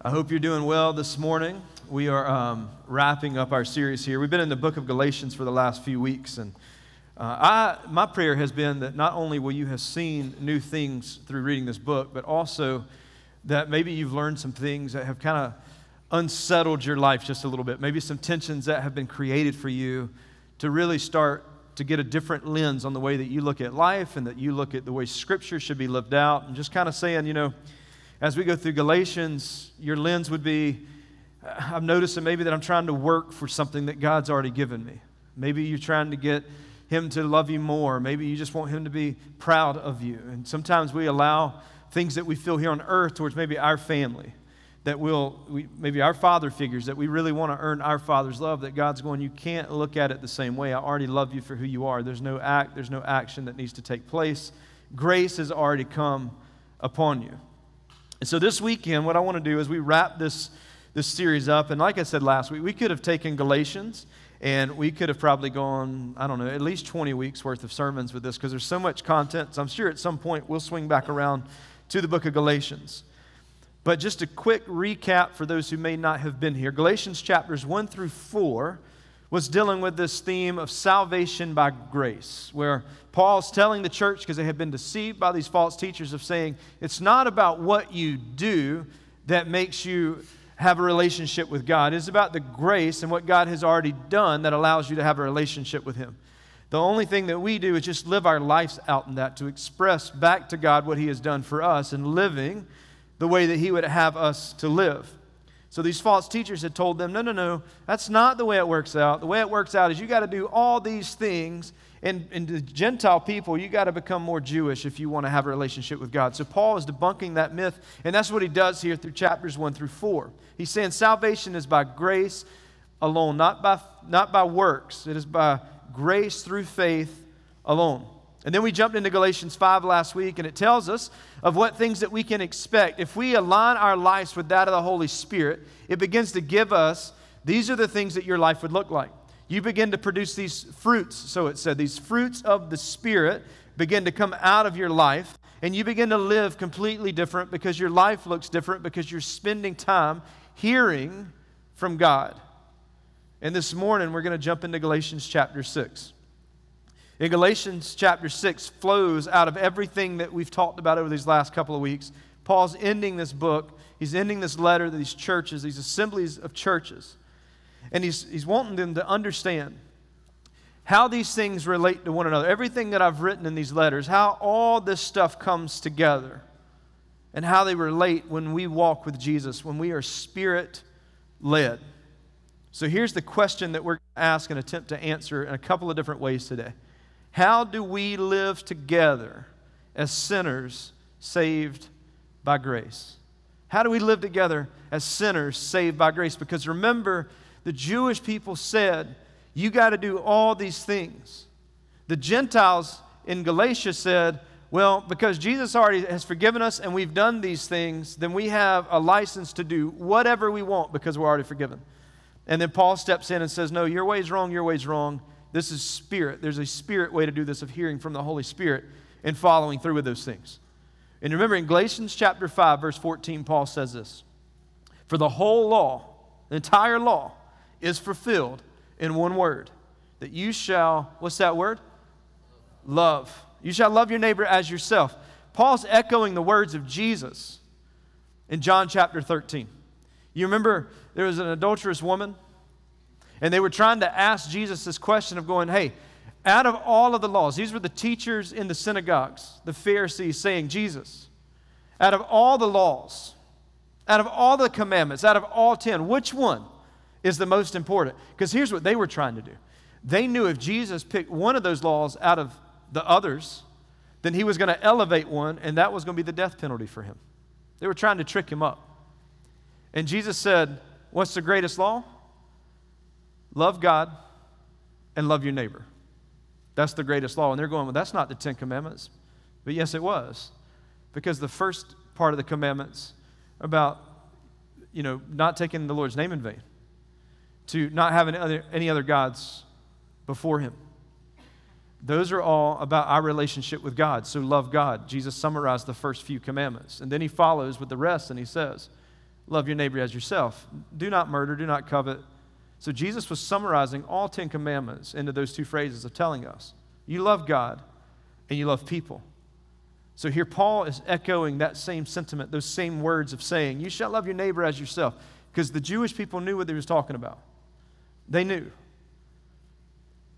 I hope you're doing well this morning. We are um, wrapping up our series here. We've been in the book of Galatians for the last few weeks, and uh, I, my prayer has been that not only will you have seen new things through reading this book, but also that maybe you've learned some things that have kind of unsettled your life just a little bit. Maybe some tensions that have been created for you to really start to get a different lens on the way that you look at life and that you look at the way Scripture should be lived out, and just kind of saying, you know, as we go through Galatians, your lens would be uh, I've noticed that maybe that I'm trying to work for something that God's already given me. Maybe you're trying to get Him to love you more. Maybe you just want Him to be proud of you. And sometimes we allow things that we feel here on earth towards maybe our family, that will, we, maybe our father figures, that we really want to earn our father's love, that God's going, you can't look at it the same way. I already love you for who you are. There's no act, there's no action that needs to take place. Grace has already come upon you. And so this weekend, what I want to do is we wrap this, this series up. And like I said last week, we could have taken Galatians and we could have probably gone, I don't know, at least 20 weeks worth of sermons with this because there's so much content. So I'm sure at some point we'll swing back around to the book of Galatians. But just a quick recap for those who may not have been here Galatians chapters 1 through 4 was dealing with this theme of salvation by grace, where Paul's telling the church, because they had been deceived by these false teachers, of saying it's not about what you do that makes you have a relationship with God. It's about the grace and what God has already done that allows you to have a relationship with Him. The only thing that we do is just live our lives out in that to express back to God what He has done for us and living the way that He would have us to live. So these false teachers had told them, no, no, no, that's not the way it works out. The way it works out is you got to do all these things. And, and the Gentile people, you got to become more Jewish if you want to have a relationship with God. So Paul is debunking that myth, and that's what he does here through chapters 1 through 4. He's saying salvation is by grace alone, not by, not by works. It is by grace through faith alone. And then we jumped into Galatians 5 last week, and it tells us of what things that we can expect. If we align our lives with that of the Holy Spirit, it begins to give us these are the things that your life would look like. You begin to produce these fruits, so it said, these fruits of the Spirit begin to come out of your life, and you begin to live completely different because your life looks different because you're spending time hearing from God. And this morning, we're going to jump into Galatians chapter 6. In Galatians chapter 6 flows out of everything that we've talked about over these last couple of weeks. Paul's ending this book, he's ending this letter to these churches, these assemblies of churches. And he's, he's wanting them to understand how these things relate to one another. Everything that I've written in these letters, how all this stuff comes together, and how they relate when we walk with Jesus, when we are spirit led. So here's the question that we're going to ask and attempt to answer in a couple of different ways today. How do we live together as sinners saved by grace? How do we live together as sinners saved by grace? Because remember, the Jewish people said, You got to do all these things. The Gentiles in Galatia said, Well, because Jesus already has forgiven us and we've done these things, then we have a license to do whatever we want because we're already forgiven. And then Paul steps in and says, No, your way's wrong, your way's wrong. This is spirit. There's a spirit way to do this of hearing from the Holy Spirit and following through with those things. And remember in Galatians chapter 5, verse 14, Paul says this For the whole law, the entire law, is fulfilled in one word that you shall, what's that word? Love. You shall love your neighbor as yourself. Paul's echoing the words of Jesus in John chapter 13. You remember there was an adulterous woman and they were trying to ask Jesus this question of going, hey, out of all of the laws, these were the teachers in the synagogues, the Pharisees saying, Jesus, out of all the laws, out of all the commandments, out of all 10, which one is the most important? Because here's what they were trying to do they knew if Jesus picked one of those laws out of the others, then he was going to elevate one, and that was going to be the death penalty for him. They were trying to trick him up. And Jesus said, What's the greatest law? Love God and love your neighbor. That's the greatest law. And they're going, well, that's not the Ten Commandments. But yes, it was. Because the first part of the commandments about, you know, not taking the Lord's name in vain, to not having any other, any other gods before Him. Those are all about our relationship with God. So love God. Jesus summarized the first few commandments. And then he follows with the rest and he says, love your neighbor as yourself. Do not murder, do not covet. So Jesus was summarizing all 10 commandments into those two phrases of telling us you love God and you love people. So here Paul is echoing that same sentiment, those same words of saying, You shall love your neighbor as yourself. Because the Jewish people knew what he was talking about. They knew.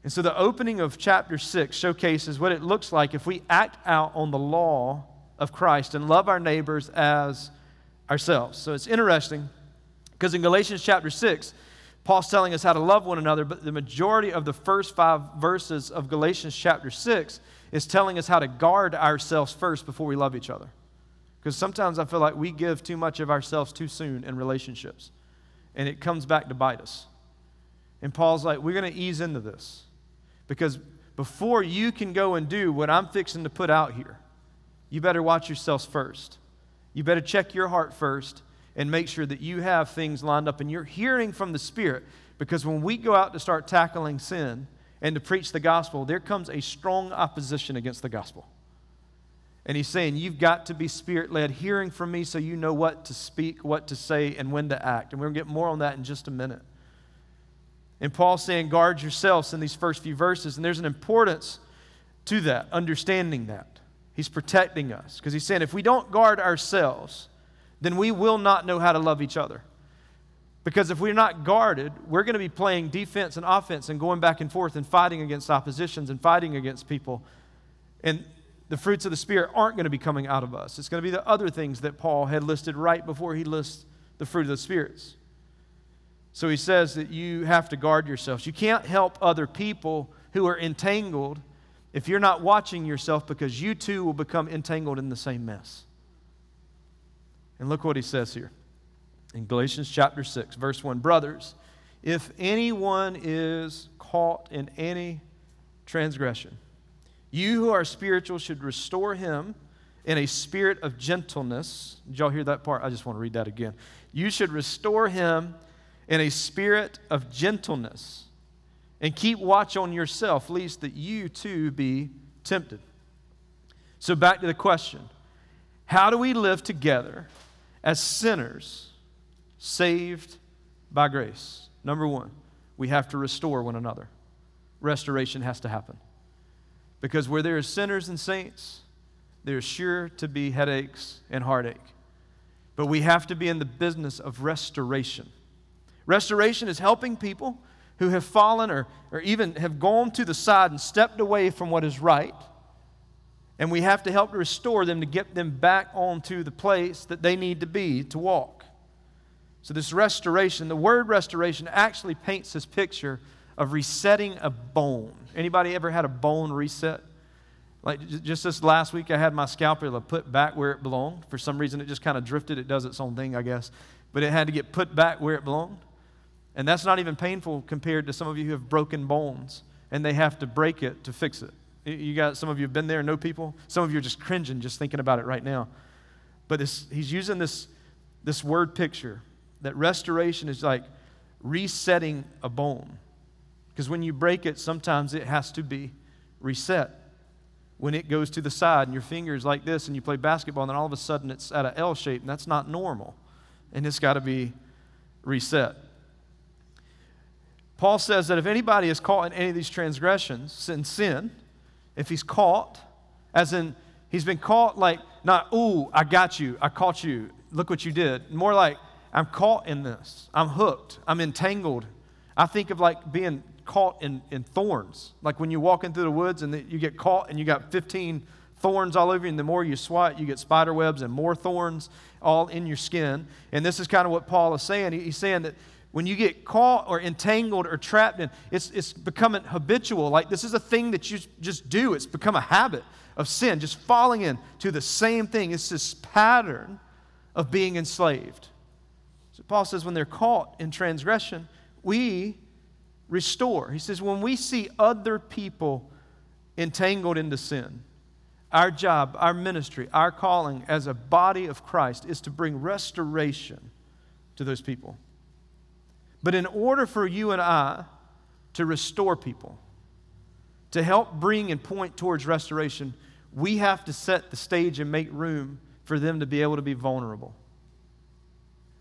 And so the opening of chapter 6 showcases what it looks like if we act out on the law of Christ and love our neighbors as ourselves. So it's interesting because in Galatians chapter 6, Paul's telling us how to love one another, but the majority of the first five verses of Galatians chapter 6 is telling us how to guard ourselves first before we love each other. Because sometimes I feel like we give too much of ourselves too soon in relationships, and it comes back to bite us. And Paul's like, we're going to ease into this. Because before you can go and do what I'm fixing to put out here, you better watch yourselves first. You better check your heart first and make sure that you have things lined up and you're hearing from the Spirit. Because when we go out to start tackling sin and to preach the gospel, there comes a strong opposition against the gospel. And he's saying, You've got to be spirit led, hearing from me so you know what to speak, what to say, and when to act. And we're going to get more on that in just a minute. And Paul's saying, Guard yourselves in these first few verses. And there's an importance to that, understanding that. He's protecting us because he's saying, If we don't guard ourselves, then we will not know how to love each other. Because if we're not guarded, we're going to be playing defense and offense and going back and forth and fighting against oppositions and fighting against people. And the fruits of the Spirit aren't going to be coming out of us. It's going to be the other things that Paul had listed right before he lists the fruit of the spirits. So he says that you have to guard yourselves. You can't help other people who are entangled if you're not watching yourself because you too will become entangled in the same mess. And look what he says here in Galatians chapter 6, verse 1 Brothers, if anyone is caught in any transgression, you who are spiritual should restore him in a spirit of gentleness. Did y'all hear that part? I just want to read that again. You should restore him in a spirit of gentleness and keep watch on yourself, lest that you too be tempted. So, back to the question How do we live together as sinners saved by grace? Number one, we have to restore one another. Restoration has to happen. Because where there are sinners and saints, there's sure to be headaches and heartache. But we have to be in the business of restoration. Restoration is helping people who have fallen or, or even have gone to the side and stepped away from what is right. And we have to help to restore them to get them back onto the place that they need to be to walk. So, this restoration, the word restoration actually paints this picture of resetting a bone. Anybody ever had a bone reset? Like just this last week, I had my scalpel put back where it belonged. For some reason, it just kind of drifted. It does its own thing, I guess. But it had to get put back where it belonged. And that's not even painful compared to some of you who have broken bones and they have to break it to fix it. You got some of you have been there, know people. Some of you are just cringing just thinking about it right now. But this, he's using this, this word picture that restoration is like resetting a bone. Because when you break it, sometimes it has to be reset. When it goes to the side and your fingers like this and you play basketball, and then all of a sudden it's at an L shape, and that's not normal. And it's got to be reset. Paul says that if anybody is caught in any of these transgressions, in sin, if he's caught, as in he's been caught like, not, ooh, I got you, I caught you, look what you did. More like, I'm caught in this, I'm hooked, I'm entangled. I think of like being caught in, in thorns. Like when you're walking through the woods and the, you get caught and you got 15 thorns all over you, and the more you swat, you get spider webs and more thorns all in your skin. And this is kind of what Paul is saying. He's saying that when you get caught or entangled or trapped in, it's, it's becoming habitual. Like this is a thing that you just do. It's become a habit of sin, just falling into the same thing. It's this pattern of being enslaved. So Paul says when they're caught in transgression, we restore. He says, when we see other people entangled into sin, our job, our ministry, our calling as a body of Christ is to bring restoration to those people. But in order for you and I to restore people, to help bring and point towards restoration, we have to set the stage and make room for them to be able to be vulnerable.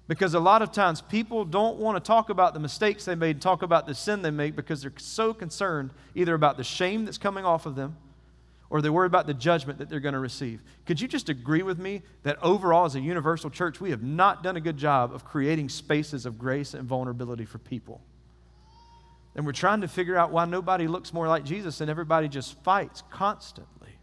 Because a lot of times people don't want to talk about the mistakes they made, talk about the sin they make because they're so concerned either about the shame that's coming off of them or they worry about the judgment that they're going to receive. Could you just agree with me that overall, as a universal church, we have not done a good job of creating spaces of grace and vulnerability for people? And we're trying to figure out why nobody looks more like Jesus and everybody just fights constantly.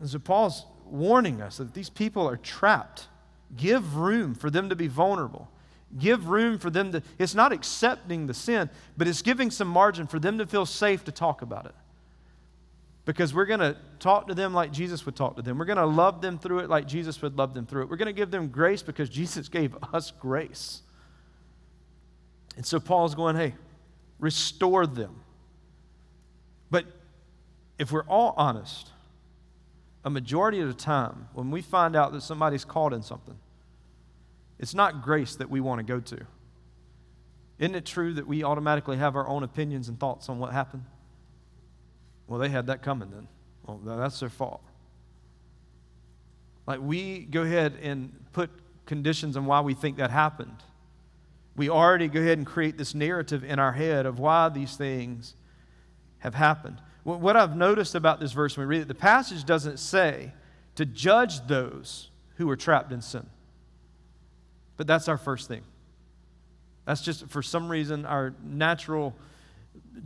And so Paul's warning us that these people are trapped Give room for them to be vulnerable. Give room for them to, it's not accepting the sin, but it's giving some margin for them to feel safe to talk about it. Because we're going to talk to them like Jesus would talk to them. We're going to love them through it like Jesus would love them through it. We're going to give them grace because Jesus gave us grace. And so Paul's going, hey, restore them. But if we're all honest, a majority of the time, when we find out that somebody's caught in something, it's not grace that we want to go to. Isn't it true that we automatically have our own opinions and thoughts on what happened? Well, they had that coming then. Well, that's their fault. Like, we go ahead and put conditions on why we think that happened. We already go ahead and create this narrative in our head of why these things have happened. What I've noticed about this verse when we read it, the passage doesn't say to judge those who are trapped in sin. But that's our first thing. That's just, for some reason, our natural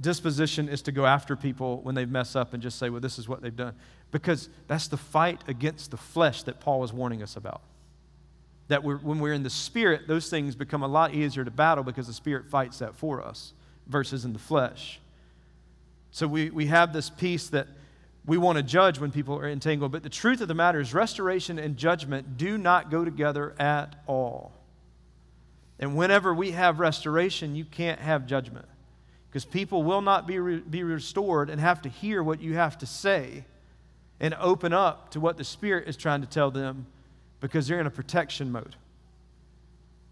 disposition is to go after people when they mess up and just say, well, this is what they've done. Because that's the fight against the flesh that Paul is warning us about. That we're, when we're in the spirit, those things become a lot easier to battle because the spirit fights that for us versus in the flesh. So we, we have this piece that we want to judge when people are entangled. But the truth of the matter is, restoration and judgment do not go together at all. And whenever we have restoration, you can't have judgment. Because people will not be, re- be restored and have to hear what you have to say and open up to what the Spirit is trying to tell them because they're in a protection mode.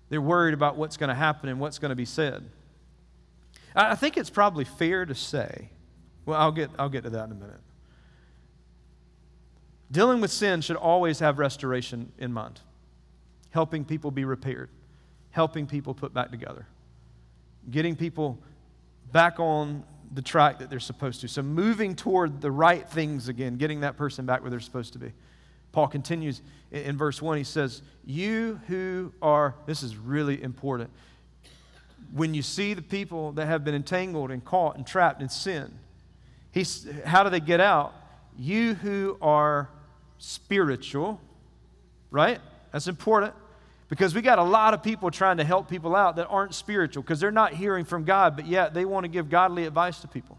They're worried about what's going to happen and what's going to be said. I think it's probably fair to say well, I'll get, I'll get to that in a minute. Dealing with sin should always have restoration in mind, helping people be repaired, helping people put back together, getting people back on the track that they're supposed to. So, moving toward the right things again, getting that person back where they're supposed to be. Paul continues in verse 1, he says, You who are, this is really important. When you see the people that have been entangled and caught and trapped in sin, He's, how do they get out? You who are spiritual, right? That's important because we got a lot of people trying to help people out that aren't spiritual because they're not hearing from God, but yet they want to give godly advice to people.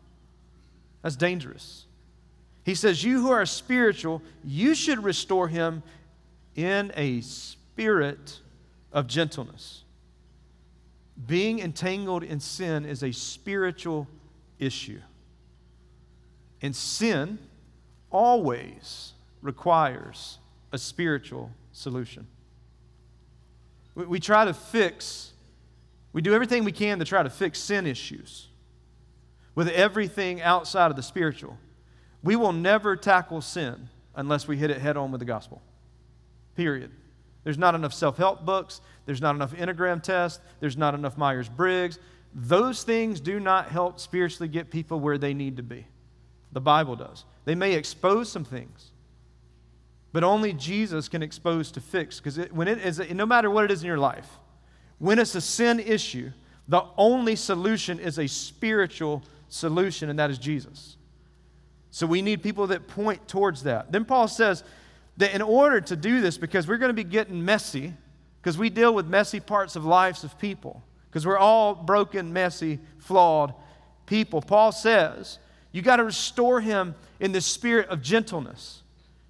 That's dangerous. He says, You who are spiritual, you should restore him in a spirit of gentleness. Being entangled in sin is a spiritual issue. And sin always requires a spiritual solution. We, we, try to fix, we do everything we can to try to fix sin issues with everything outside of the spiritual. We will never tackle sin unless we hit it head on with the gospel. Period. There's not enough self help books. There's not enough Enneagram tests. There's not enough Myers Briggs. Those things do not help spiritually get people where they need to be. The Bible does. They may expose some things, but only Jesus can expose to fix. Because when it is, no matter what it is in your life, when it's a sin issue, the only solution is a spiritual solution, and that is Jesus. So we need people that point towards that. Then Paul says that in order to do this, because we're going to be getting messy, because we deal with messy parts of lives of people, because we're all broken, messy, flawed people, Paul says you got to restore him in the spirit of gentleness.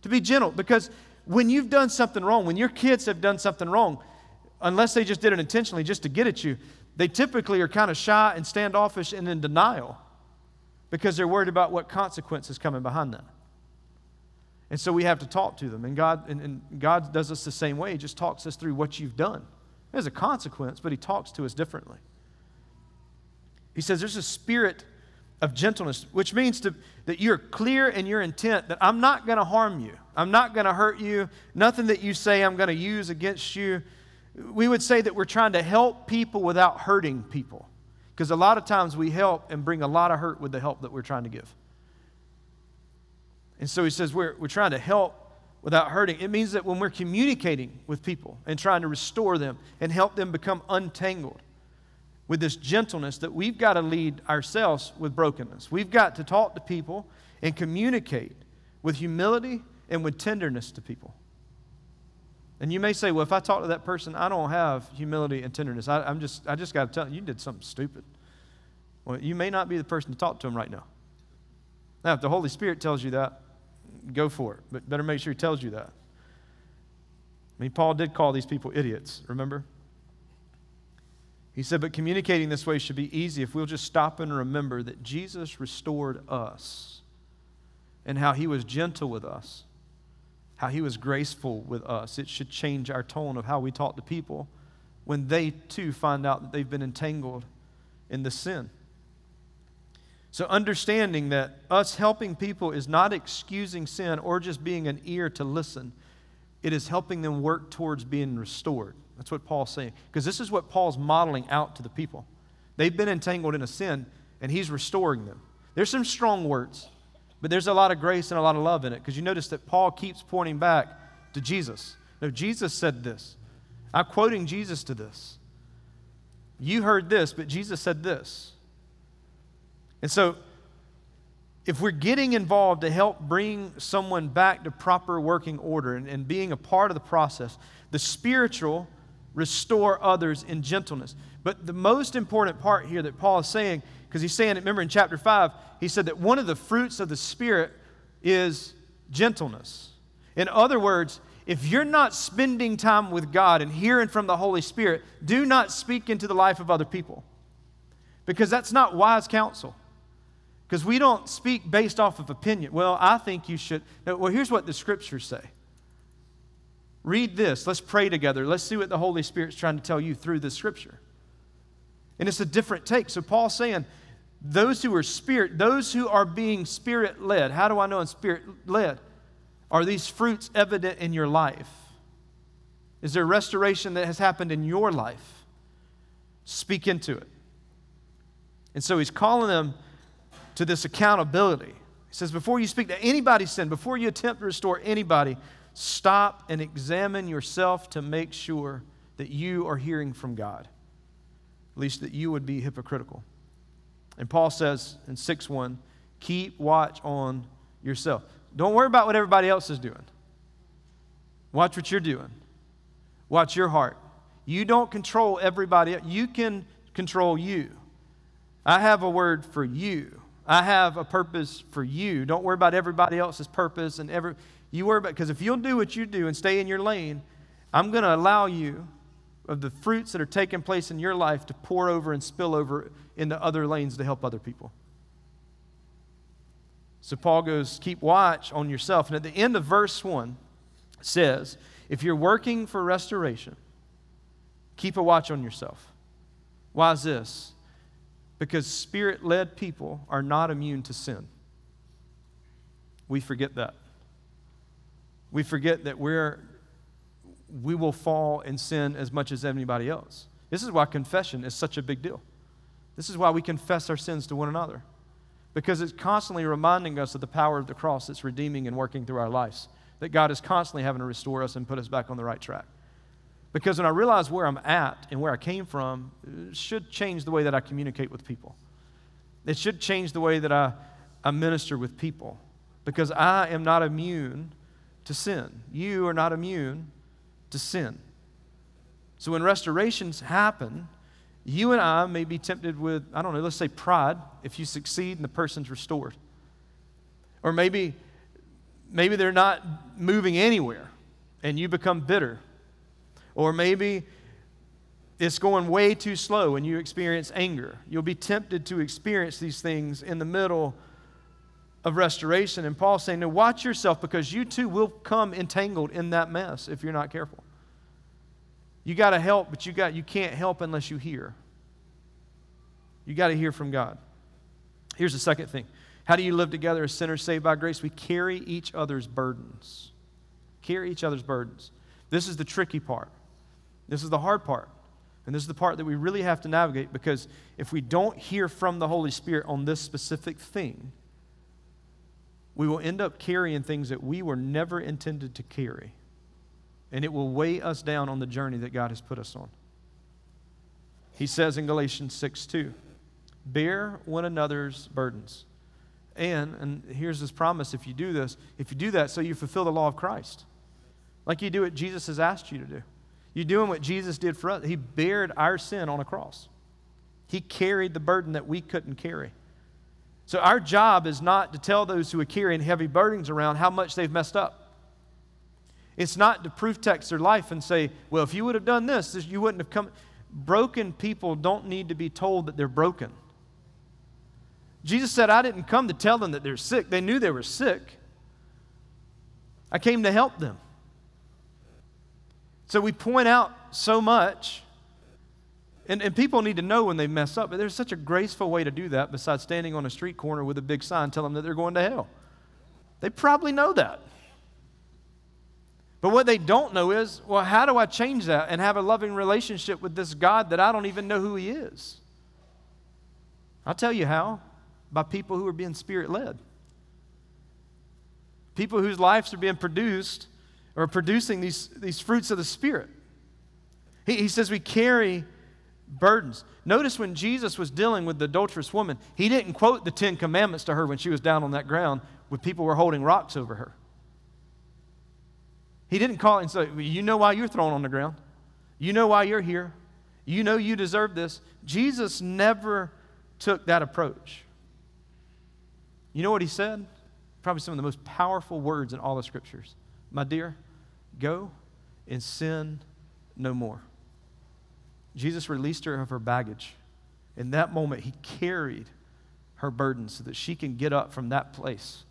To be gentle, because when you've done something wrong, when your kids have done something wrong, unless they just did it intentionally just to get at you, they typically are kind of shy and standoffish and in denial because they're worried about what consequences coming behind them. And so we have to talk to them. And God, and, and God does us the same way. He just talks us through what you've done. There's a consequence, but He talks to us differently. He says there's a spirit of gentleness, which means to, that you're clear in your intent that I'm not going to harm you. I'm not going to hurt you. Nothing that you say I'm going to use against you. we would say that we're trying to help people without hurting people. Because a lot of times we help and bring a lot of hurt with the help that we're trying to give. And so he says we're, we're trying to help without hurting. It means that when we're communicating with people and trying to restore them and help them become untangled with this gentleness, that we've got to lead ourselves with brokenness. We've got to talk to people and communicate with humility and with tenderness to people. And you may say, well, if I talk to that person, I don't have humility and tenderness. I, am just, I just got to tell you, you did something stupid. Well, you may not be the person to talk to them right now. Now, if the Holy Spirit tells you that, go for it. But better make sure he tells you that. I mean, Paul did call these people idiots, remember? He said, but communicating this way should be easy if we'll just stop and remember that Jesus restored us and how he was gentle with us, how he was graceful with us. It should change our tone of how we talk to people when they too find out that they've been entangled in the sin. So, understanding that us helping people is not excusing sin or just being an ear to listen, it is helping them work towards being restored. That's what Paul's saying. Because this is what Paul's modeling out to the people. They've been entangled in a sin, and he's restoring them. There's some strong words, but there's a lot of grace and a lot of love in it. Because you notice that Paul keeps pointing back to Jesus. No, Jesus said this. I'm quoting Jesus to this. You heard this, but Jesus said this. And so, if we're getting involved to help bring someone back to proper working order and, and being a part of the process, the spiritual restore others in gentleness. But the most important part here that Paul is saying, because he's saying it, remember in chapter 5, he said that one of the fruits of the Spirit is gentleness. In other words, if you're not spending time with God and hearing from the Holy Spirit, do not speak into the life of other people. Because that's not wise counsel. Because we don't speak based off of opinion. Well, I think you should. No, well, here's what the scriptures say. Read this. Let's pray together. Let's see what the Holy Spirit's trying to tell you through the scripture. And it's a different take. So Paul's saying, those who are spirit, those who are being spirit led, how do I know I'm spirit led? Are these fruits evident in your life? Is there restoration that has happened in your life? Speak into it. And so he's calling them to this accountability. He says, before you speak to anybody's sin, before you attempt to restore anybody, stop and examine yourself to make sure that you are hearing from God, at least that you would be hypocritical. And Paul says in 6 1, keep watch on yourself. Don't worry about what everybody else is doing. Watch what you're doing. Watch your heart. You don't control everybody, you can control you. I have a word for you. I have a purpose for you. Don't worry about everybody else's purpose and every you worry about because if you'll do what you do and stay in your lane, I'm going to allow you of the fruits that are taking place in your life to pour over and spill over into other lanes to help other people. So Paul goes, keep watch on yourself. And at the end of verse 1 says, if you're working for restoration, keep a watch on yourself. Why is this? Because spirit led people are not immune to sin. We forget that. We forget that we're, we will fall in sin as much as anybody else. This is why confession is such a big deal. This is why we confess our sins to one another. Because it's constantly reminding us of the power of the cross that's redeeming and working through our lives. That God is constantly having to restore us and put us back on the right track. Because when I realize where I'm at and where I came from, it should change the way that I communicate with people. It should change the way that I, I minister with people. Because I am not immune to sin. You are not immune to sin. So when restorations happen, you and I may be tempted with, I don't know, let's say pride if you succeed and the person's restored. Or maybe maybe they're not moving anywhere and you become bitter. Or maybe it's going way too slow and you experience anger. You'll be tempted to experience these things in the middle of restoration. And Paul's saying, no, watch yourself because you too will come entangled in that mess if you're not careful. You got to help, but you, got, you can't help unless you hear. You got to hear from God. Here's the second thing How do you live together as sinners saved by grace? We carry each other's burdens. Carry each other's burdens. This is the tricky part. This is the hard part. And this is the part that we really have to navigate because if we don't hear from the Holy Spirit on this specific thing, we will end up carrying things that we were never intended to carry. And it will weigh us down on the journey that God has put us on. He says in Galatians 6 2, bear one another's burdens. And, and here's his promise if you do this, if you do that, so you fulfill the law of Christ. Like you do what Jesus has asked you to do. You're doing what Jesus did for us. He bared our sin on a cross, He carried the burden that we couldn't carry. So our job is not to tell those who are carrying heavy burdens around how much they've messed up. It's not to proof text their life and say, well, if you would have done this, you wouldn't have come. Broken people don't need to be told that they're broken. Jesus said, I didn't come to tell them that they're sick. They knew they were sick. I came to help them. So we point out so much, and, and people need to know when they mess up, but there's such a graceful way to do that besides standing on a street corner with a big sign telling them that they're going to hell. They probably know that. But what they don't know is, well, how do I change that and have a loving relationship with this God that I don't even know who He is? I'll tell you how by people who are being spirit led. People whose lives are being produced or producing these, these fruits of the Spirit. He, he says we carry burdens. Notice when Jesus was dealing with the adulterous woman, he didn't quote the Ten Commandments to her when she was down on that ground when people were holding rocks over her. He didn't call and say, You know why you're thrown on the ground. You know why you're here. You know you deserve this. Jesus never took that approach. You know what he said? Probably some of the most powerful words in all the scriptures. My dear, go and sin no more. Jesus released her of her baggage. In that moment, he carried her burden so that she can get up from that place.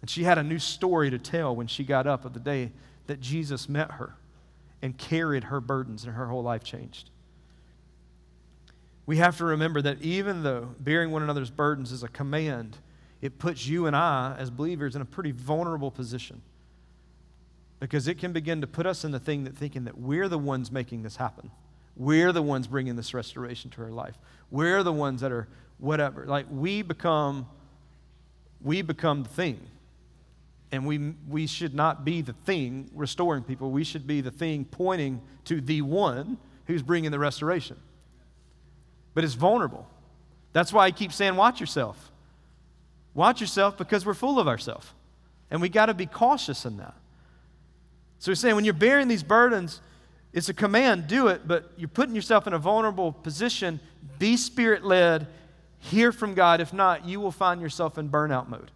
And she had a new story to tell when she got up of the day that Jesus met her and carried her burdens, and her whole life changed. We have to remember that even though bearing one another's burdens is a command, it puts you and I, as believers, in a pretty vulnerable position because it can begin to put us in the thing that thinking that we're the ones making this happen. We're the ones bringing this restoration to our life. We're the ones that are whatever. Like we become, we become the thing. And we, we should not be the thing restoring people. We should be the thing pointing to the one who's bringing the restoration. But it's vulnerable. That's why I keep saying, watch yourself. Watch yourself because we're full of ourselves. And we got to be cautious in that. So he's saying when you're bearing these burdens, it's a command, do it, but you're putting yourself in a vulnerable position. Be spirit led, hear from God. If not, you will find yourself in burnout mode.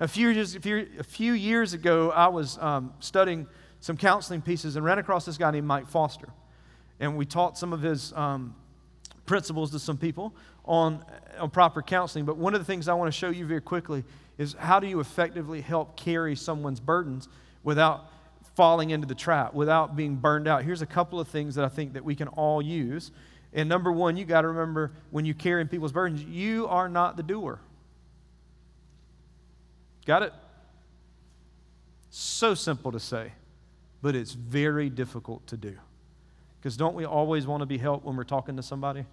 A few years, a few, years ago, I was um, studying some counseling pieces and ran across this guy named Mike Foster. And we taught some of his um, principles to some people on, on proper counseling. But one of the things I want to show you very quickly is how do you effectively help carry someone's burdens without falling into the trap, without being burned out. Here's a couple of things that I think that we can all use. And number one, you got to remember when you're carrying people's burdens, you are not the doer. Got it? So simple to say, but it's very difficult to do. Because don't we always want to be helped when we're talking to somebody?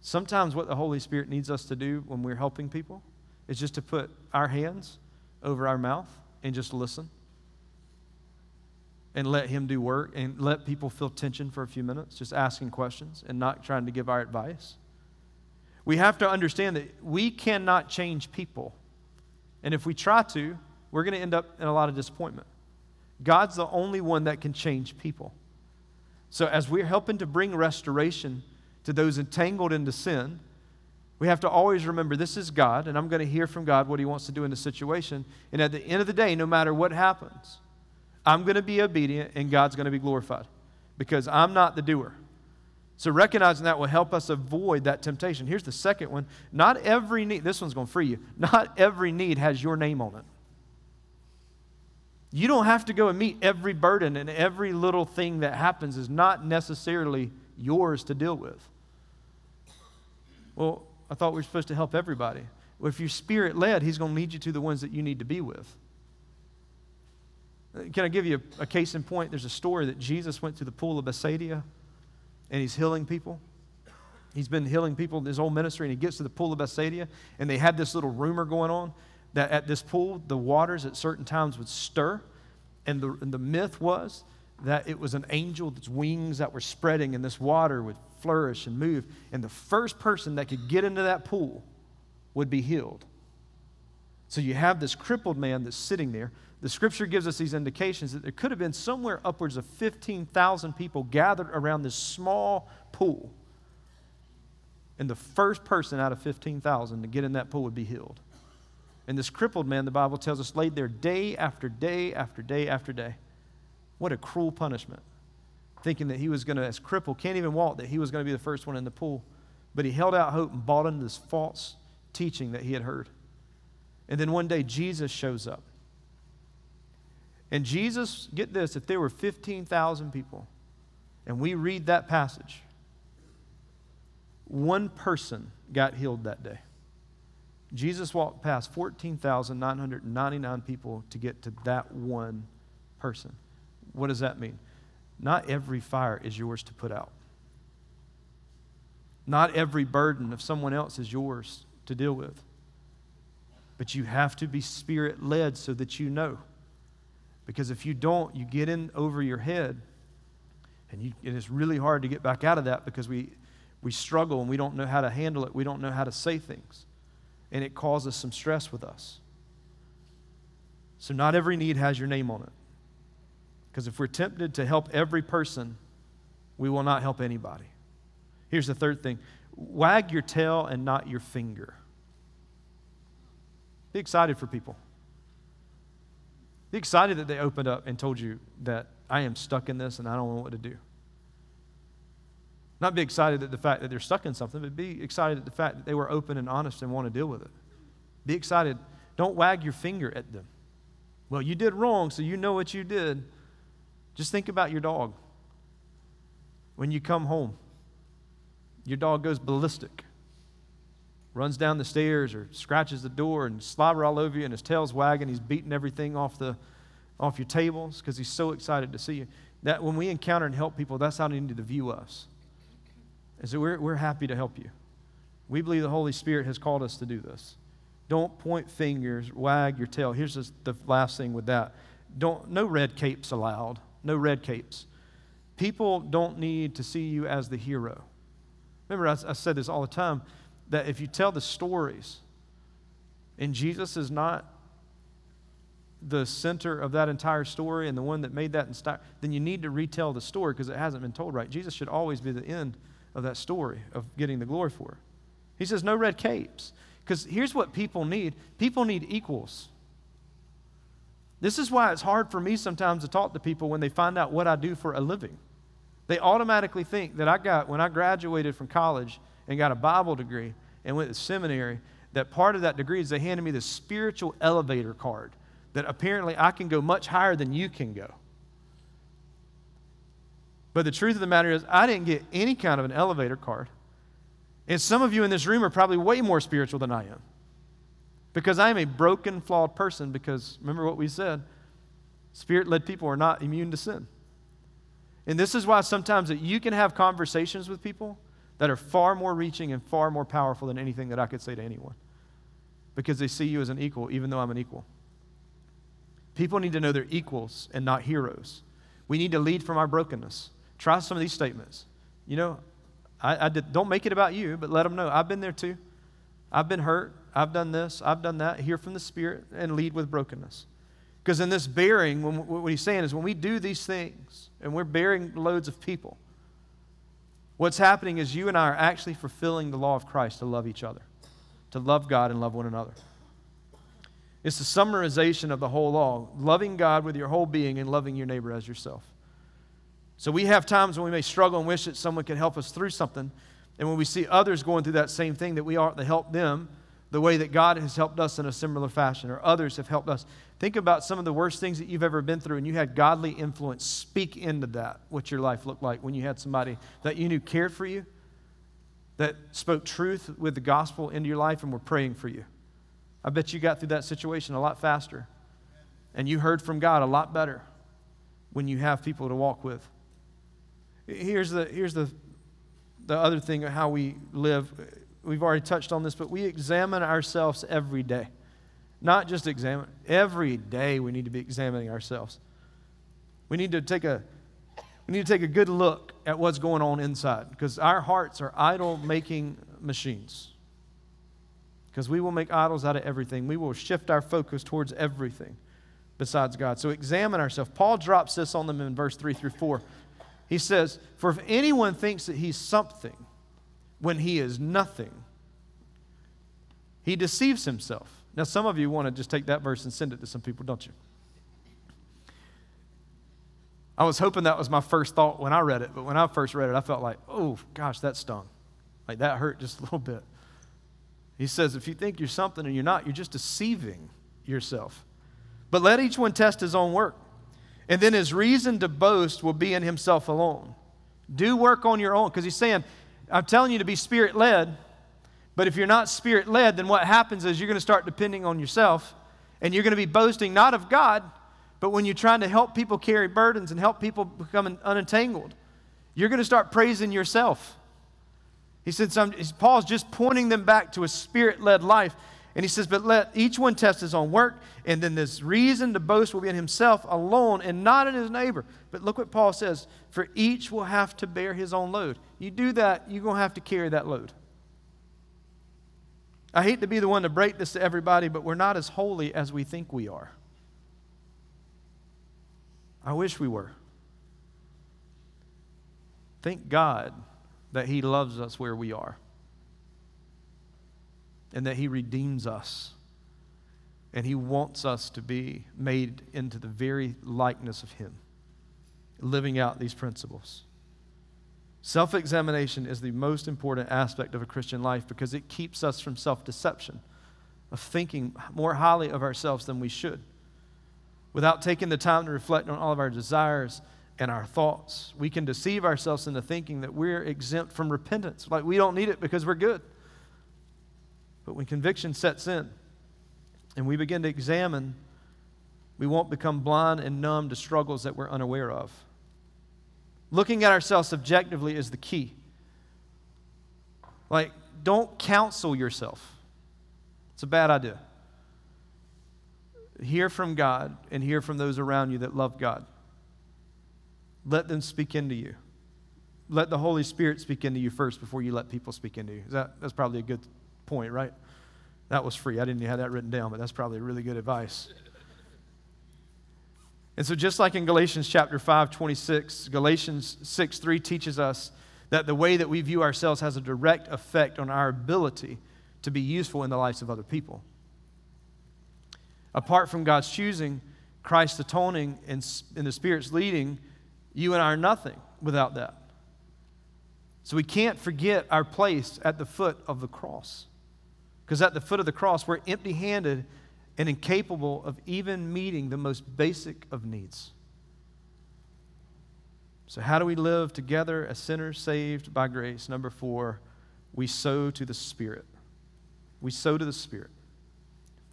Sometimes what the Holy Spirit needs us to do when we're helping people is just to put our hands over our mouth and just listen and let Him do work and let people feel tension for a few minutes, just asking questions and not trying to give our advice. We have to understand that we cannot change people. And if we try to, we're going to end up in a lot of disappointment. God's the only one that can change people. So, as we're helping to bring restoration to those entangled into sin, we have to always remember this is God, and I'm going to hear from God what He wants to do in the situation. And at the end of the day, no matter what happens, I'm going to be obedient and God's going to be glorified because I'm not the doer. So recognizing that will help us avoid that temptation. Here's the second one. Not every need, this one's going to free you. Not every need has your name on it. You don't have to go and meet every burden and every little thing that happens is not necessarily yours to deal with. Well, I thought we were supposed to help everybody. Well, if you're spirit led, He's going to lead you to the ones that you need to be with. Can I give you a, a case in point? There's a story that Jesus went to the pool of Bethsaida and he's healing people. He's been healing people in his whole ministry, and he gets to the pool of Bethsaida, and they had this little rumor going on that at this pool, the waters at certain times would stir. And the, and the myth was that it was an angel's wings that were spreading, and this water would flourish and move. And the first person that could get into that pool would be healed. So you have this crippled man that's sitting there. The scripture gives us these indications that there could have been somewhere upwards of 15,000 people gathered around this small pool. And the first person out of 15,000 to get in that pool would be healed. And this crippled man, the Bible tells us, laid there day after day after day after day. What a cruel punishment. Thinking that he was going to, as crippled, can't even walk, that he was going to be the first one in the pool. But he held out hope and bought into this false teaching that he had heard. And then one day, Jesus shows up. And Jesus, get this, if there were 15,000 people, and we read that passage, one person got healed that day. Jesus walked past 14,999 people to get to that one person. What does that mean? Not every fire is yours to put out. Not every burden of someone else is yours to deal with. But you have to be spirit led so that you know. Because if you don't, you get in over your head. And, you, it's really hard to get back out of that because we, we struggle and we don't know how to handle it. We don't know how to say things. And it causes some stress with us. So, not every need has your name on it. Because if we're tempted to help every person, we will not help anybody. Here's the third thing wag your tail and not your finger. Be excited for people. Be excited that they opened up and told you that I am stuck in this and I don't know what to do. Not be excited at the fact that they're stuck in something, but be excited at the fact that they were open and honest and want to deal with it. Be excited. Don't wag your finger at them. Well, you did wrong, so you know what you did. Just think about your dog. When you come home, your dog goes ballistic runs down the stairs or scratches the door and slobber all over you and his tail's wagging. He's beating everything off, the, off your tables because he's so excited to see you. That when we encounter and help people, that's how they need to view us. And so we're, we're happy to help you. We believe the Holy Spirit has called us to do this. Don't point fingers, wag your tail. Here's the last thing with that. Don't, no red capes allowed. No red capes. People don't need to see you as the hero. Remember, I, I said this all the time that if you tell the stories and Jesus is not the center of that entire story and the one that made that inspire, then you need to retell the story because it hasn't been told right. Jesus should always be the end of that story of getting the glory for it. He says, no red capes. Because here's what people need people need equals. This is why it's hard for me sometimes to talk to people when they find out what I do for a living. They automatically think that I got, when I graduated from college, and got a Bible degree and went to seminary, that part of that degree is they handed me the spiritual elevator card that apparently I can go much higher than you can go. But the truth of the matter is, I didn't get any kind of an elevator card. And some of you in this room are probably way more spiritual than I am. Because I am a broken, flawed person, because remember what we said spirit led people are not immune to sin. And this is why sometimes that you can have conversations with people that are far more reaching and far more powerful than anything that I could say to anyone because they see you as an equal, even though I'm an equal. People need to know they're equals and not heroes. We need to lead from our brokenness. Try some of these statements. You know, I, I did, don't make it about you, but let them know I've been there too. I've been hurt. I've done this. I've done that. Hear from the Spirit and lead with brokenness. Because in this bearing, when, what he's saying is when we do these things and we're bearing loads of people, What's happening is you and I are actually fulfilling the law of Christ to love each other, to love God and love one another. It's the summarization of the whole law loving God with your whole being and loving your neighbor as yourself. So we have times when we may struggle and wish that someone could help us through something. And when we see others going through that same thing, that we ought to help them the way that God has helped us in a similar fashion, or others have helped us. Think about some of the worst things that you've ever been through, and you had godly influence speak into that, what your life looked like when you had somebody that you knew cared for you, that spoke truth with the gospel into your life, and were praying for you. I bet you got through that situation a lot faster And you heard from God a lot better when you have people to walk with. Here's the, here's the, the other thing of how we live. We've already touched on this, but we examine ourselves every day. Not just examine, every day we need to be examining ourselves. We need to take a we need to take a good look at what's going on inside because our hearts are idol making machines. Because we will make idols out of everything. We will shift our focus towards everything besides God. So examine ourselves. Paul drops this on them in verse 3 through 4. He says, For if anyone thinks that he's something when he is nothing, he deceives himself. Now, some of you want to just take that verse and send it to some people, don't you? I was hoping that was my first thought when I read it, but when I first read it, I felt like, oh, gosh, that stung. Like that hurt just a little bit. He says, if you think you're something and you're not, you're just deceiving yourself. But let each one test his own work. And then his reason to boast will be in himself alone. Do work on your own. Because he's saying, I'm telling you to be spirit led, but if you're not spirit led, then what happens is you're going to start depending on yourself and you're going to be boasting not of God, but when you're trying to help people carry burdens and help people become unentangled, you're going to start praising yourself. He said, some, Paul's just pointing them back to a spirit led life. And he says, But let each one test his own work, and then this reason to boast will be in himself alone and not in his neighbor. But look what Paul says for each will have to bear his own load. You do that, you're going to have to carry that load. I hate to be the one to break this to everybody, but we're not as holy as we think we are. I wish we were. Thank God that He loves us where we are and that He redeems us. And He wants us to be made into the very likeness of Him, living out these principles. Self examination is the most important aspect of a Christian life because it keeps us from self deception, of thinking more highly of ourselves than we should without taking the time to reflect on all of our desires and our thoughts. We can deceive ourselves into thinking that we're exempt from repentance, like we don't need it because we're good. But when conviction sets in and we begin to examine, we won't become blind and numb to struggles that we're unaware of. Looking at ourselves subjectively is the key. Like, don't counsel yourself, it's a bad idea hear from God and hear from those around you that love God. Let them speak into you. Let the Holy Spirit speak into you first before you let people speak into you. That, that's probably a good point, right? That was free. I didn't have that written down, but that's probably really good advice. And so, just like in Galatians chapter 5, 26, Galatians 6, 3 teaches us that the way that we view ourselves has a direct effect on our ability to be useful in the lives of other people. Apart from God's choosing, Christ's atoning, and, and the Spirit's leading, you and I are nothing without that. So we can't forget our place at the foot of the cross. Because at the foot of the cross, we're empty handed and incapable of even meeting the most basic of needs. So, how do we live together as sinners saved by grace? Number four, we sow to the Spirit. We sow to the Spirit.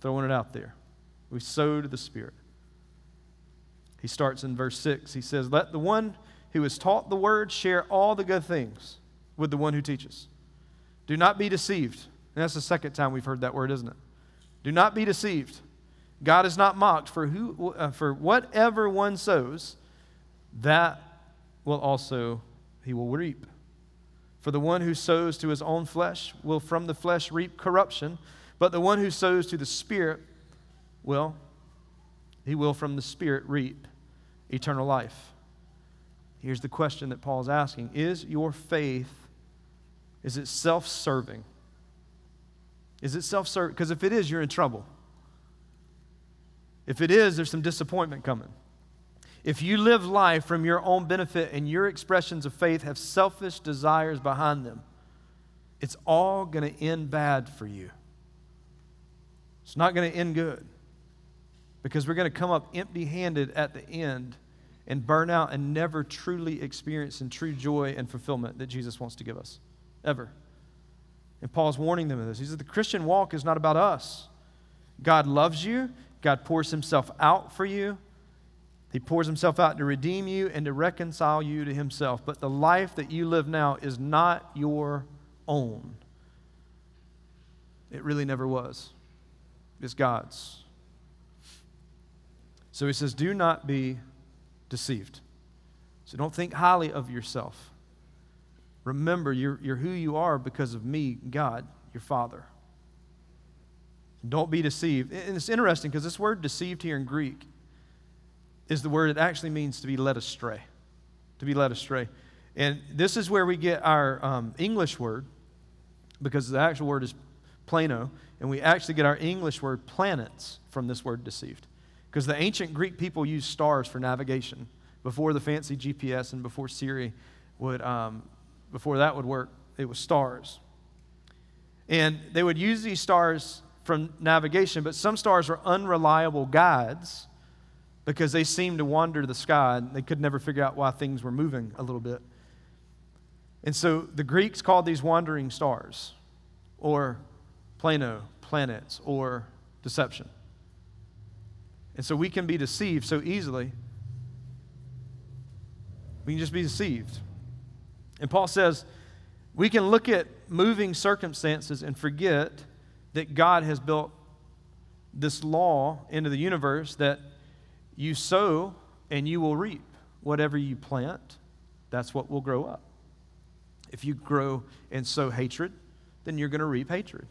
Throwing it out there. We sow to the Spirit. He starts in verse 6. He says, Let the one who is taught the word share all the good things with the one who teaches. Do not be deceived. And that's the second time we've heard that word, isn't it? Do not be deceived. God is not mocked, for, who, uh, for whatever one sows, that will also he will reap. For the one who sows to his own flesh will from the flesh reap corruption, but the one who sows to the Spirit well, he will from the Spirit reap eternal life. Here's the question that Paul's asking Is your faith, is it self serving? Is it self serving? Because if it is, you're in trouble. If it is, there's some disappointment coming. If you live life from your own benefit and your expressions of faith have selfish desires behind them, it's all going to end bad for you. It's not going to end good because we're going to come up empty handed at the end and burn out and never truly experience in true joy and fulfillment that Jesus wants to give us. Ever. And Paul's warning them of this. He said, The Christian walk is not about us. God loves you, God pours himself out for you. He pours himself out to redeem you and to reconcile you to himself. But the life that you live now is not your own. It really never was. It's God's. So he says, Do not be deceived. So don't think highly of yourself. Remember, you're, you're who you are because of me, God, your Father. Don't be deceived. And it's interesting because this word deceived here in Greek is the word that actually means to be led astray. To be led astray. And this is where we get our um, English word, because the actual word is plano, and we actually get our English word planets from this word deceived. Because the ancient Greek people used stars for navigation before the fancy GPS and before Siri would, um, before that would work, it was stars. And they would use these stars from navigation, but some stars are unreliable guides because they seemed to wander the sky and they could never figure out why things were moving a little bit. And so the Greeks called these wandering stars or plano, planets, or deception. And so we can be deceived so easily. We can just be deceived. And Paul says we can look at moving circumstances and forget that God has built this law into the universe that you sow and you will reap. Whatever you plant, that's what will grow up. If you grow and sow hatred, then you're going to reap hatred.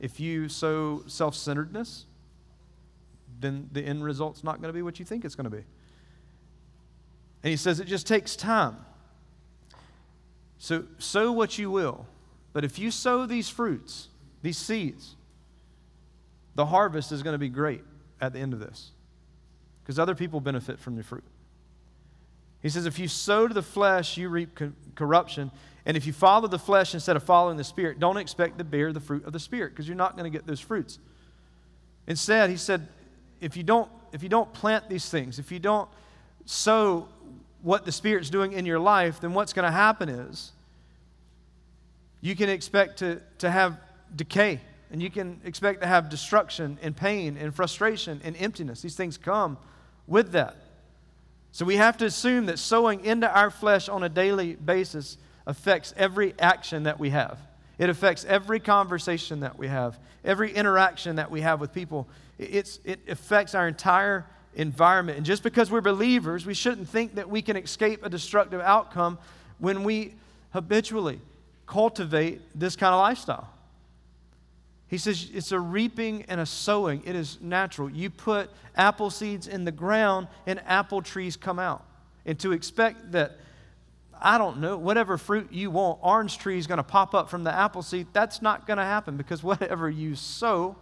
If you sow self centeredness, then the end result's not going to be what you think it's going to be. And he says it just takes time. So, sow what you will. But if you sow these fruits, these seeds, the harvest is going to be great at the end of this because other people benefit from the fruit. He says, if you sow to the flesh, you reap co- corruption. And if you follow the flesh instead of following the Spirit, don't expect to bear the fruit of the Spirit because you're not going to get those fruits. Instead, he said, if you don't, if you don't plant these things, if you don't sow what the Spirit's doing in your life, then what's going to happen is you can expect to, to have decay and you can expect to have destruction and pain and frustration and emptiness. These things come with that. So we have to assume that sowing into our flesh on a daily basis affects every action that we have. It affects every conversation that we have, every interaction that we have with people. It's, it affects our entire environment. And just because we're believers, we shouldn't think that we can escape a destructive outcome when we habitually cultivate this kind of lifestyle. He says it's a reaping and a sowing. It is natural. You put apple seeds in the ground and apple trees come out. And to expect that I don't know, whatever fruit you want, orange tree is going to pop up from the apple seed. That's not going to happen because whatever you sow,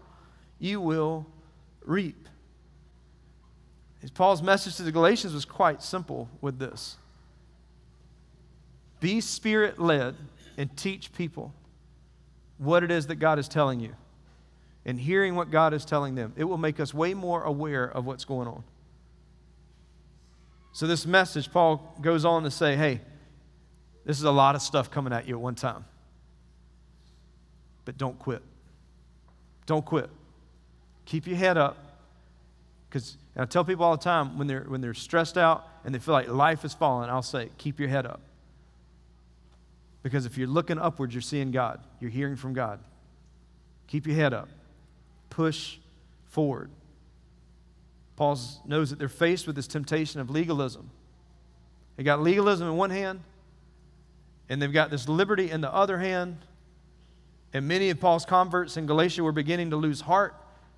you will reap. Paul's message to the Galatians was quite simple with this Be spirit led and teach people what it is that God is telling you and hearing what God is telling them. It will make us way more aware of what's going on. So, this message, Paul goes on to say, hey, this is a lot of stuff coming at you at one time. But don't quit. Don't quit. Keep your head up. Because I tell people all the time when they're, when they're stressed out and they feel like life is falling, I'll say, keep your head up. Because if you're looking upwards, you're seeing God, you're hearing from God. Keep your head up. Push forward. Paul knows that they're faced with this temptation of legalism. They got legalism in one hand, and they've got this liberty in the other hand. And many of Paul's converts in Galatia were beginning to lose heart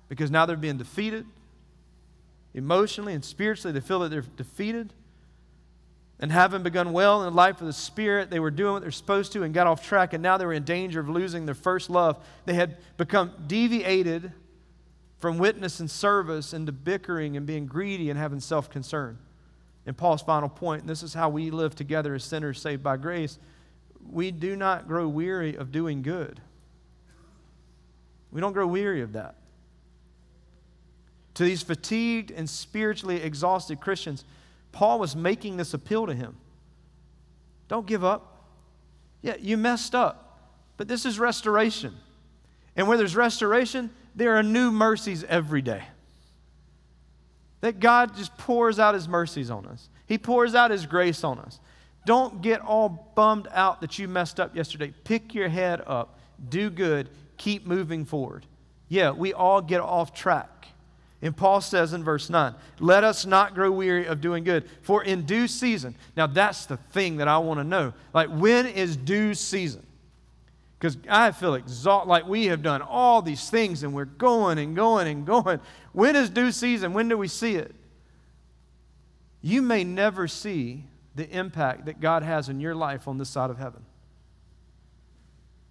because now they're being defeated. Emotionally and spiritually, they feel that they're defeated. And having begun well in the life of the Spirit, they were doing what they're supposed to and got off track, and now they were in danger of losing their first love. They had become deviated from witness and service into bickering and being greedy and having self concern. And Paul's final point, and this is how we live together as sinners saved by grace we do not grow weary of doing good. We don't grow weary of that. To these fatigued and spiritually exhausted Christians, Paul was making this appeal to him. Don't give up. Yeah, you messed up, but this is restoration. And where there's restoration, there are new mercies every day. that God just pours out His mercies on us, He pours out His grace on us. Don't get all bummed out that you messed up yesterday. Pick your head up, do good, keep moving forward. Yeah, we all get off track. And Paul says in verse 9, let us not grow weary of doing good, for in due season. Now, that's the thing that I want to know. Like, when is due season? Because I feel exhausted, like we have done all these things and we're going and going and going. When is due season? When do we see it? You may never see the impact that God has in your life on this side of heaven.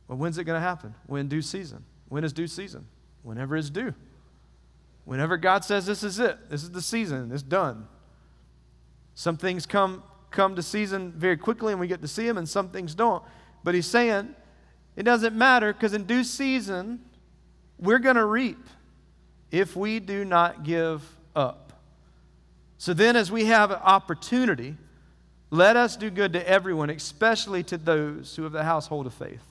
Well, when's it going to happen? When due season. When is due season? Whenever it's due. Whenever God says this is it, this is the season, it's done. Some things come come to season very quickly and we get to see them, and some things don't. But he's saying it doesn't matter because in due season, we're going to reap if we do not give up. So then, as we have an opportunity, let us do good to everyone, especially to those who have the household of faith.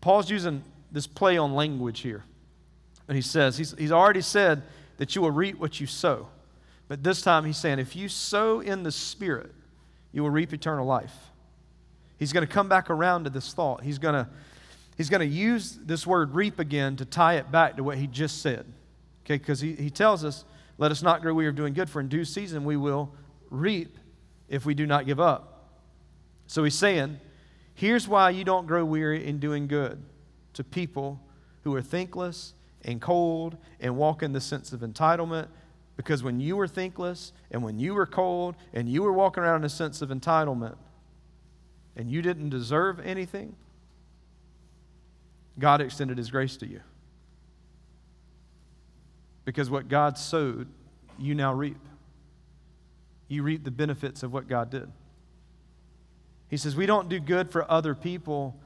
Paul's using this play on language here. And he says, he's, he's already said that you will reap what you sow. But this time he's saying, if you sow in the Spirit, you will reap eternal life. He's going to come back around to this thought. He's going to, he's going to use this word reap again to tie it back to what he just said. Okay, because he, he tells us, let us not grow weary of doing good, for in due season we will reap if we do not give up. So he's saying, here's why you don't grow weary in doing good to people who are thinkless and cold and walk in the sense of entitlement. Because when you were thinkless and when you were cold and you were walking around in a sense of entitlement and you didn't deserve anything, God extended His grace to you. Because what God sowed, you now reap. You reap the benefits of what God did. He says, We don't do good for other people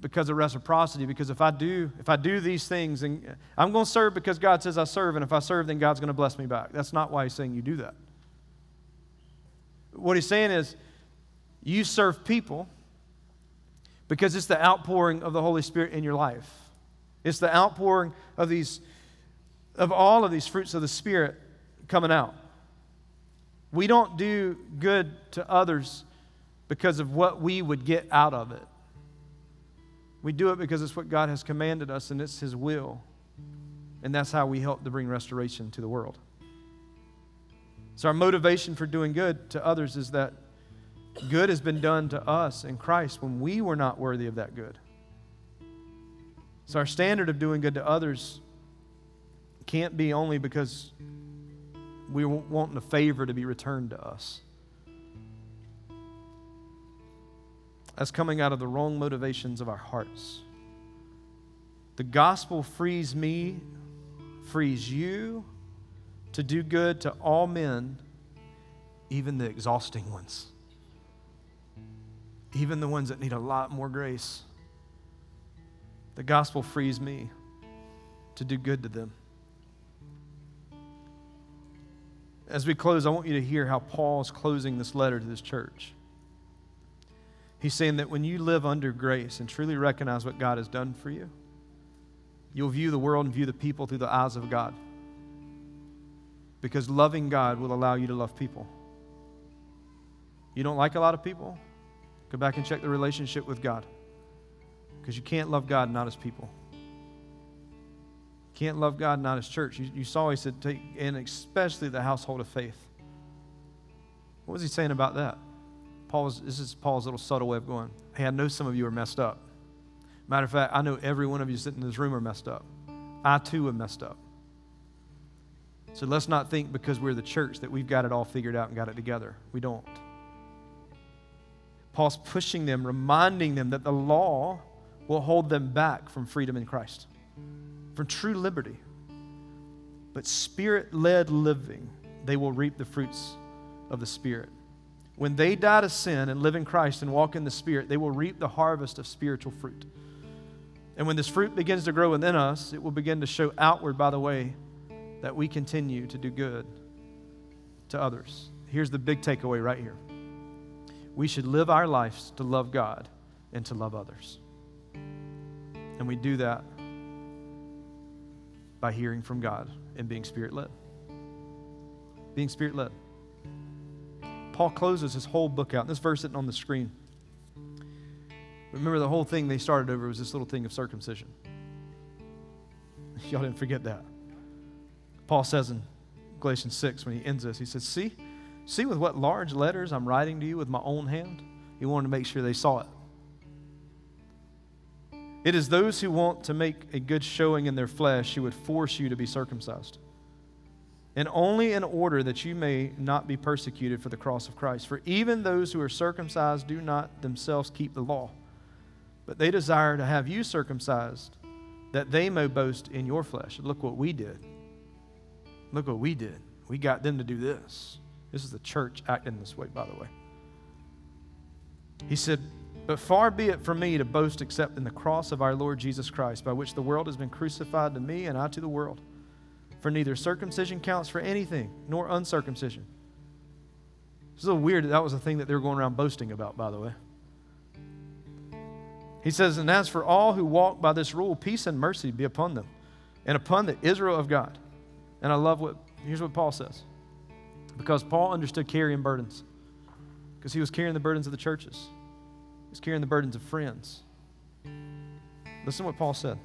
because of reciprocity because if i do if i do these things and i'm going to serve because god says i serve and if i serve then god's going to bless me back. That's not why he's saying you do that. What he's saying is you serve people because it's the outpouring of the holy spirit in your life. It's the outpouring of these of all of these fruits of the spirit coming out. We don't do good to others because of what we would get out of it we do it because it's what God has commanded us and it's His will. And that's how we help to bring restoration to the world. So, our motivation for doing good to others is that good has been done to us in Christ when we were not worthy of that good. So, our standard of doing good to others can't be only because we want a favor to be returned to us. That's coming out of the wrong motivations of our hearts. The gospel frees me, frees you to do good to all men, even the exhausting ones, even the ones that need a lot more grace. The gospel frees me to do good to them. As we close, I want you to hear how Paul is closing this letter to this church. He's saying that when you live under grace and truly recognize what God has done for you, you'll view the world and view the people through the eyes of God. Because loving God will allow you to love people. You don't like a lot of people? Go back and check the relationship with God. Because you can't love God not as people. You can't love God not as church. You, you saw he said, take, and especially the household of faith. What was he saying about that? Paul's, this is Paul's little subtle way of going, hey, I know some of you are messed up. Matter of fact, I know every one of you sitting in this room are messed up. I too am messed up. So let's not think because we're the church that we've got it all figured out and got it together. We don't. Paul's pushing them, reminding them that the law will hold them back from freedom in Christ, from true liberty. But spirit led living, they will reap the fruits of the Spirit. When they die to sin and live in Christ and walk in the Spirit, they will reap the harvest of spiritual fruit. And when this fruit begins to grow within us, it will begin to show outward by the way that we continue to do good to others. Here's the big takeaway right here we should live our lives to love God and to love others. And we do that by hearing from God and being spirit led. Being spirit led. Paul closes his whole book out. This verse isn't on the screen. Remember, the whole thing they started over was this little thing of circumcision. Y'all didn't forget that. Paul says in Galatians 6, when he ends this, he says, See, see with what large letters I'm writing to you with my own hand? He wanted to make sure they saw it. It is those who want to make a good showing in their flesh who would force you to be circumcised. And only in order that you may not be persecuted for the cross of Christ. For even those who are circumcised do not themselves keep the law, but they desire to have you circumcised, that they may boast in your flesh. Look what we did. Look what we did. We got them to do this. This is the church acting this way, by the way. He said, but far be it from me to boast except in the cross of our Lord Jesus Christ, by which the world has been crucified to me and I to the world. For neither circumcision counts for anything, nor uncircumcision. It's a little weird that that was a thing that they were going around boasting about, by the way. He says, And as for all who walk by this rule, peace and mercy be upon them, and upon the Israel of God. And I love what, here's what Paul says. Because Paul understood carrying burdens, because he was carrying the burdens of the churches. he was carrying the burdens of friends. Listen to what Paul said.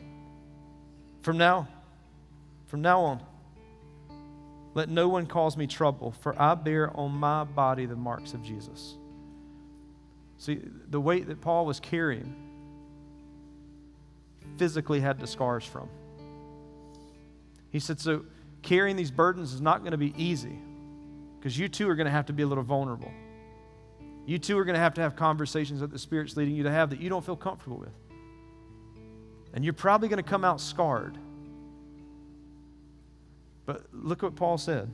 From now, from now on, let no one cause me trouble, for I bear on my body the marks of Jesus. See, the weight that Paul was carrying physically had the scars from. He said, So carrying these burdens is not going to be easy because you too are going to have to be a little vulnerable. You too are going to have to have conversations that the Spirit's leading you to have that you don't feel comfortable with. And you're probably going to come out scarred. But look what Paul said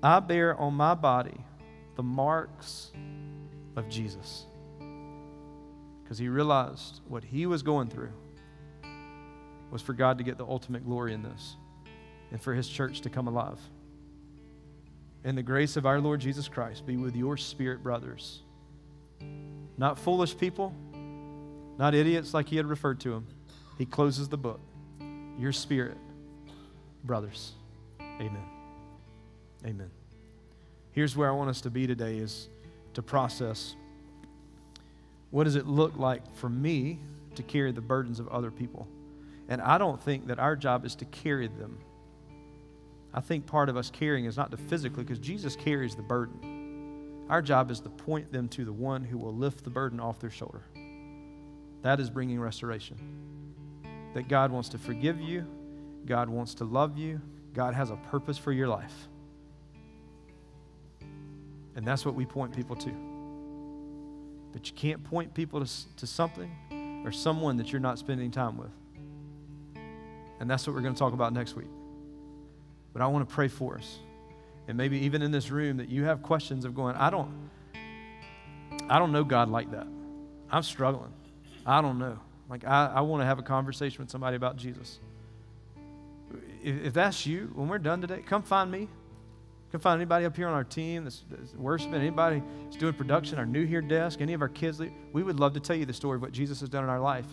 I bear on my body the marks of Jesus. Because he realized what he was going through was for God to get the ultimate glory in this and for his church to come alive and the grace of our Lord Jesus Christ be with your spirit, brothers. Not foolish people, not idiots like he had referred to them. He closes the book. Your spirit, brothers. Amen. Amen. Here's where I want us to be today is to process what does it look like for me to carry the burdens of other people? And I don't think that our job is to carry them. I think part of us carrying is not to physically, because Jesus carries the burden. Our job is to point them to the one who will lift the burden off their shoulder. That is bringing restoration. That God wants to forgive you, God wants to love you, God has a purpose for your life. And that's what we point people to. But you can't point people to, to something or someone that you're not spending time with. And that's what we're going to talk about next week. But I want to pray for us. And maybe even in this room that you have questions of going, I don't I don't know God like that. I'm struggling. I don't know. Like I, I want to have a conversation with somebody about Jesus. If, that's you, when we're done today, come find me. Come find anybody up here on our team that's, that's worshiping, anybody that's doing production, our new here desk, any of our kids. We would love to tell you the story of what Jesus has done in our life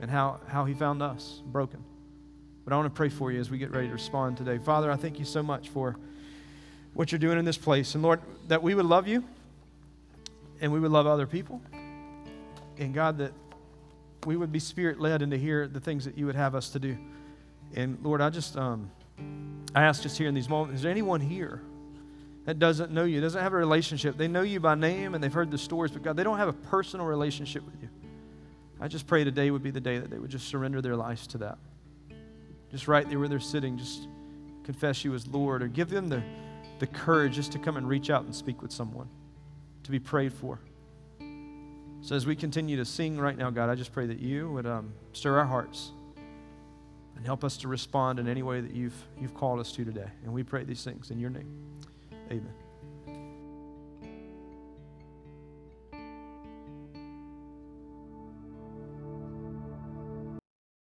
and how, how he found us broken. But I want to pray for you as we get ready to respond today. Father, I thank you so much for what you're doing in this place. And Lord, that we would love you and we would love other people. And God, that we would be spirit led and to hear the things that you would have us to do. And Lord, I just um, I ask just here in these moments, is there anyone here that doesn't know you, doesn't have a relationship? They know you by name and they've heard the stories, but God, they don't have a personal relationship with you. I just pray today would be the day that they would just surrender their lives to that just right there where they're sitting, just confess you as Lord, or give them the, the courage just to come and reach out and speak with someone, to be prayed for. So as we continue to sing right now, God, I just pray that you would um, stir our hearts and help us to respond in any way that you've, you've called us to today. And we pray these things in your name. Amen.